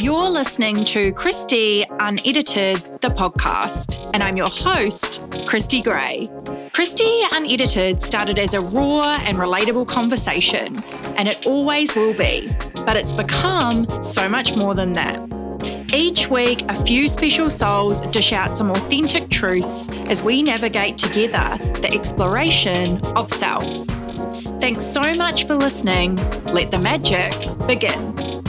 You're listening to Kristy Unedited, the podcast, and I'm your host, Kristy Gray. Kristy Unedited started as a raw and relatable conversation, and it always will be, but it's become so much more than that. Each week, a few special souls dish out some authentic truths as we navigate together the exploration of self. Thanks so much for listening. Let the magic begin.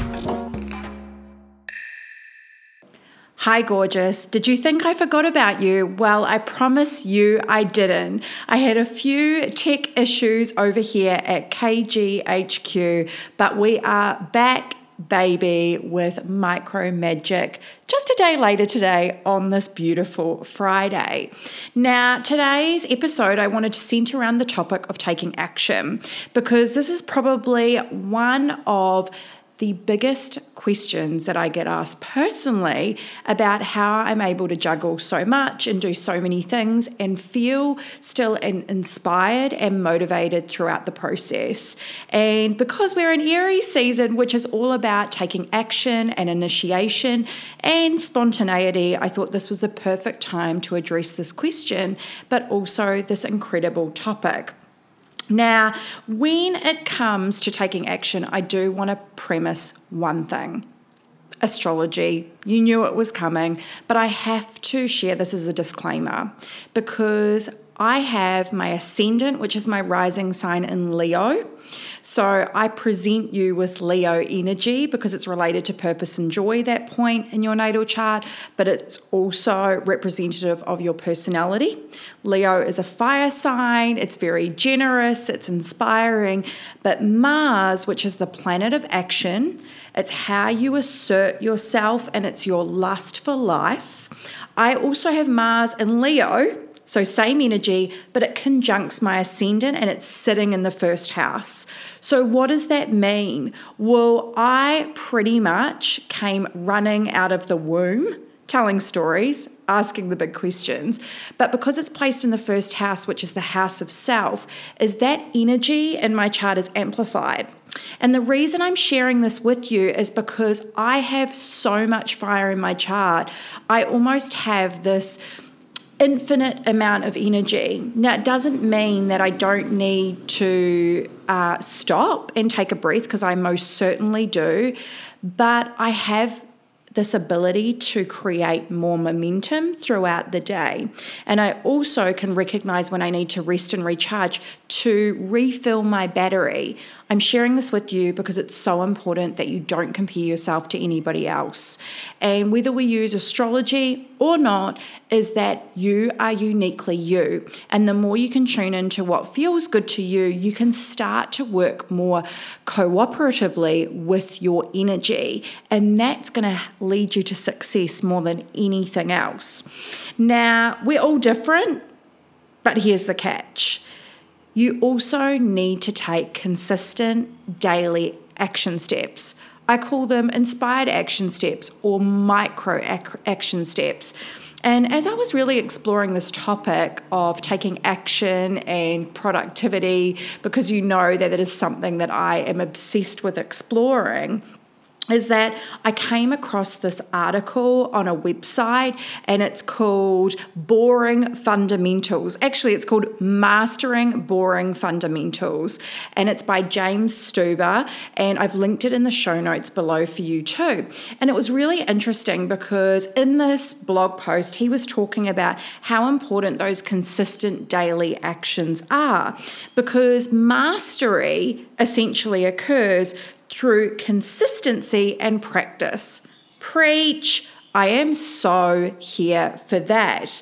Hi, gorgeous. Did you think I forgot about you? Well, I promise you I didn't. I had a few tech issues over here at KGHQ, but we are back baby with micro magic just a day later today on this beautiful Friday. Now, today's episode, I wanted to center around the topic of taking action because this is probably one of the biggest questions that I get asked personally about how I'm able to juggle so much and do so many things and feel still inspired and motivated throughout the process. And because we're in Aries season, which is all about taking action and initiation and spontaneity, I thought this was the perfect time to address this question, but also this incredible topic. Now, when it comes to taking action, I do want to premise one thing astrology. You knew it was coming, but I have to share this as a disclaimer because I have my ascendant, which is my rising sign in Leo. So I present you with Leo energy because it's related to purpose and joy, that point in your natal chart, but it's also representative of your personality. Leo is a fire sign, it's very generous, it's inspiring, but Mars, which is the planet of action, it's how you assert yourself and it's your lust for life. I also have Mars in Leo so, same energy, but it conjuncts my ascendant and it's sitting in the first house. So, what does that mean? Well, I pretty much came running out of the womb telling stories, asking the big questions. But because it's placed in the first house, which is the house of self, is that energy in my chart is amplified. And the reason I'm sharing this with you is because I have so much fire in my chart. I almost have this infinite amount of energy. Now, it doesn't mean that I don't need to uh, stop and take a breath because I most certainly do, but I have this ability to create more momentum throughout the day. And I also can recognize when I need to rest and recharge to refill my battery. I'm sharing this with you because it's so important that you don't compare yourself to anybody else. And whether we use astrology or not, is that you are uniquely you. And the more you can tune into what feels good to you, you can start to work more cooperatively with your energy. And that's going to lead you to success more than anything else. Now, we're all different, but here's the catch you also need to take consistent daily action steps. I call them inspired action steps or micro action steps. And as I was really exploring this topic of taking action and productivity, because you know that it is something that I am obsessed with exploring, is that I came across this article on a website and it's called Boring Fundamentals. Actually, it's called Mastering Boring Fundamentals and it's by James Stuber and I've linked it in the show notes below for you too. And it was really interesting because in this blog post, he was talking about how important those consistent daily actions are because mastery essentially occurs through consistency and practice. Preach! I am so here for that.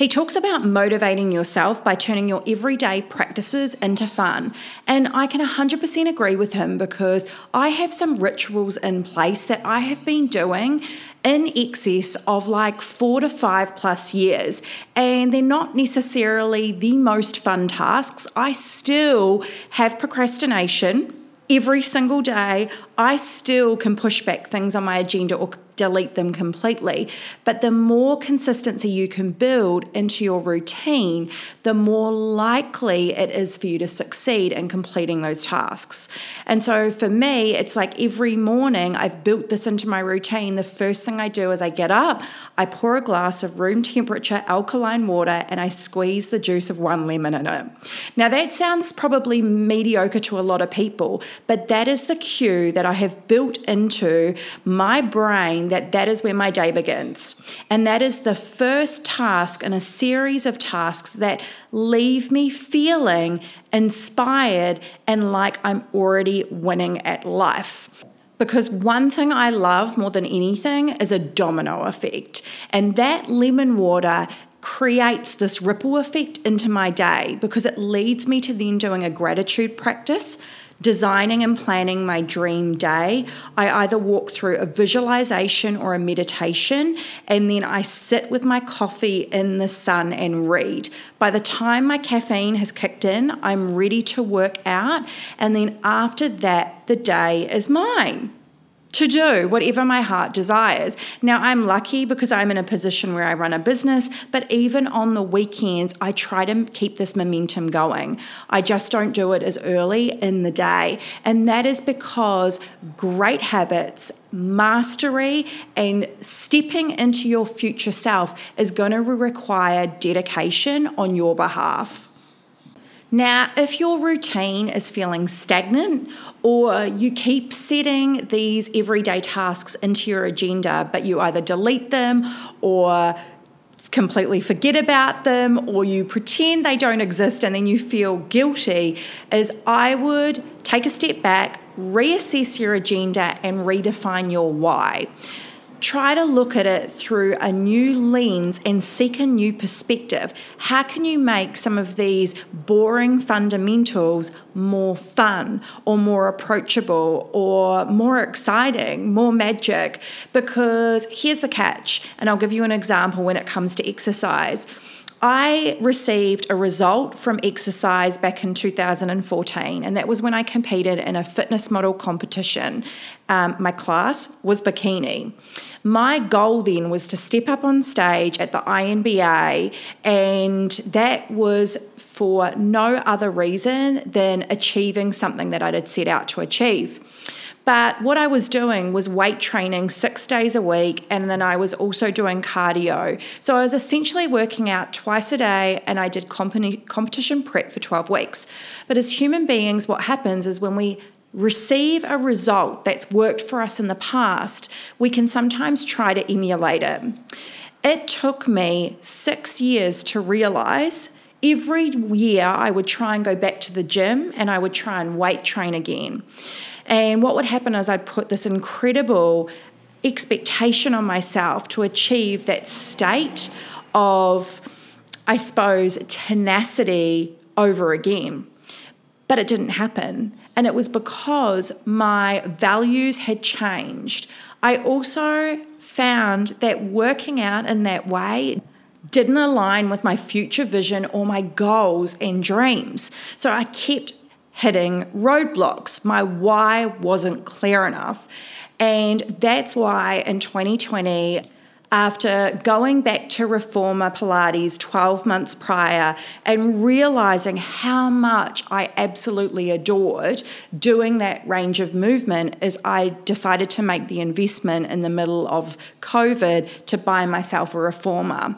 He talks about motivating yourself by turning your everyday practices into fun. And I can 100% agree with him because I have some rituals in place that I have been doing in excess of like four to five plus years. And they're not necessarily the most fun tasks. I still have procrastination every single day. I still can push back things on my agenda or delete them completely. But the more consistency you can build into your routine, the more likely it is for you to succeed in completing those tasks. And so for me, it's like every morning I've built this into my routine. The first thing I do is I get up, I pour a glass of room temperature alkaline water, and I squeeze the juice of one lemon in it. Now, that sounds probably mediocre to a lot of people, but that is the cue that I have built into my brain that that is where my day begins. And that is the first task in a series of tasks that leave me feeling inspired and like I'm already winning at life. Because one thing I love more than anything is a domino effect. And that lemon water creates this ripple effect into my day because it leads me to then doing a gratitude practice designing and planning my dream day, I either walk through a visualization or a meditation, and then I sit with my coffee in the sun and read. By the time my caffeine has kicked in, I'm ready to work out, and then after that, the day is mine to do whatever my heart desires. Now, I'm lucky because I'm in a position where I run a business, but even on the weekends, I try to keep this momentum going. I just don't do it as early in the day. And that is because great habits, mastery, and stepping into your future self is going to require dedication on your behalf. Now, if your routine is feeling stagnant or you keep setting these everyday tasks into your agenda, but you either delete them or completely forget about them or you pretend they don't exist and then you feel guilty, is I would take a step back, reassess your agenda, and redefine your why try to look at it through a new lens and seek a new perspective. How can you make some of these boring fundamentals more fun or more approachable or more exciting, more magic? Because here's the catch, and I'll give you an example when it comes to exercise. I received a result from exercise back in 2014, and that was when I competed in a fitness model competition. Um, my class was bikini. My goal then was to step up on stage at the INBA, and that was for no other reason than achieving something that I had set out to achieve. But what I was doing was weight training six days a week, and then I was also doing cardio. So I was essentially working out twice a day, and I did competition prep for 12 weeks. But as human beings, what happens is when we receive a result that's worked for us in the past, we can sometimes try to emulate it. It took me six years to realize every year I would try and go back to the gym and I would try and weight train again. And what would happen is I'd put this incredible expectation on myself to achieve that state of, I suppose, tenacity over again. But it didn't happen. And it was because my values had changed. I also found that working out in that way didn't align with my future vision or my goals and dreams. So I kept hitting roadblocks. My why wasn't clear enough. And that's why in 2020, after going back to Reformer Pilates 12 months prior and realizing how much I absolutely adored doing that range of movement, is I decided to make the investment in the middle of COVID to buy myself a Reformer.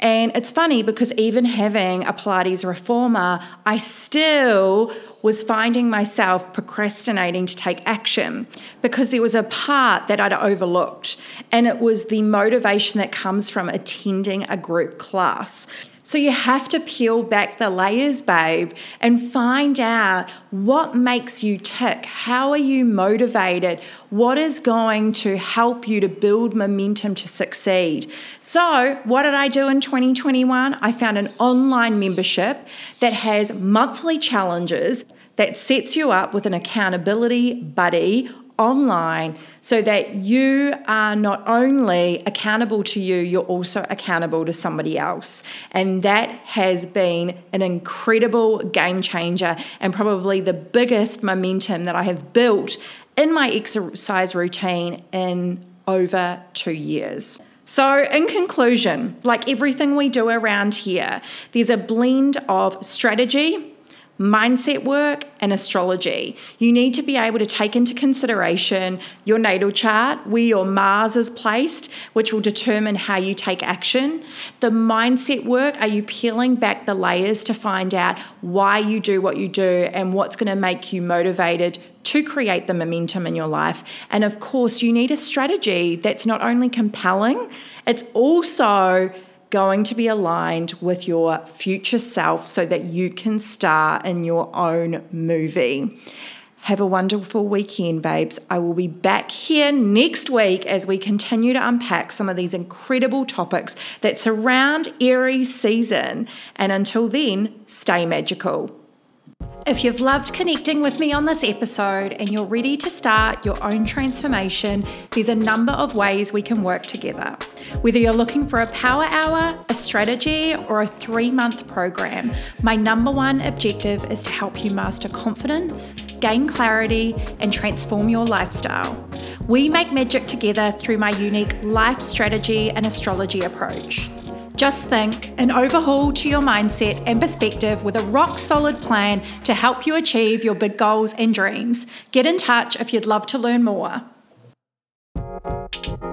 And it's funny because even having a Pilates Reformer, I still was finding myself procrastinating to take action because there was a part that I'd overlooked, and it was the motivation that comes from attending a group class. So you have to peel back the layers, babe, and find out what makes you tick. How are you motivated? What is going to help you to build momentum to succeed? So, what did I do in 2021? I found an online membership that has monthly challenges that sets you up with an accountability buddy online so that you are not only accountable to you, you're also accountable to somebody else. And that has been an incredible game changer and probably the biggest momentum that I have built in my exercise routine in over two years. So, in conclusion, like everything we do around here, there's a blend of strategy, mindset work, and astrology. You need to be able to take into consideration your natal chart, where your Mars is placed, which will determine how you take action. The mindset work are you peeling back the layers to find out why you do what you do and what's going to make you motivated to create the momentum in your life. And of course, you need a strategy that's not only compelling, it's also going to be aligned with your future self so that you can star in your own movie. Have a wonderful weekend, babes. I will be back here next week as we continue to unpack some of these incredible topics that surround Aries season. And until then, stay magical. If you've loved connecting with me on this episode and you're ready to start your own transformation, there's a number of ways we can work together. Whether you're looking for a power hour, a strategy, or a three month program, my number one objective is to help you master confidence, gain clarity, and transform your lifestyle. We make magic together through my unique life strategy and astrology approach. Just think an overhaul to your mindset and perspective with a rock solid plan to help you achieve your big goals and dreams. Get in touch if you'd love to learn more.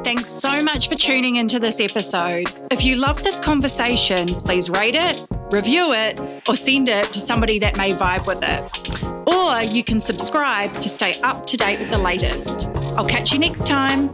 Thanks so much for tuning into this episode. If you love this conversation, please rate it, review it, or send it to somebody that may vibe with it. Or you can subscribe to stay up to date with the latest. I'll catch you next time.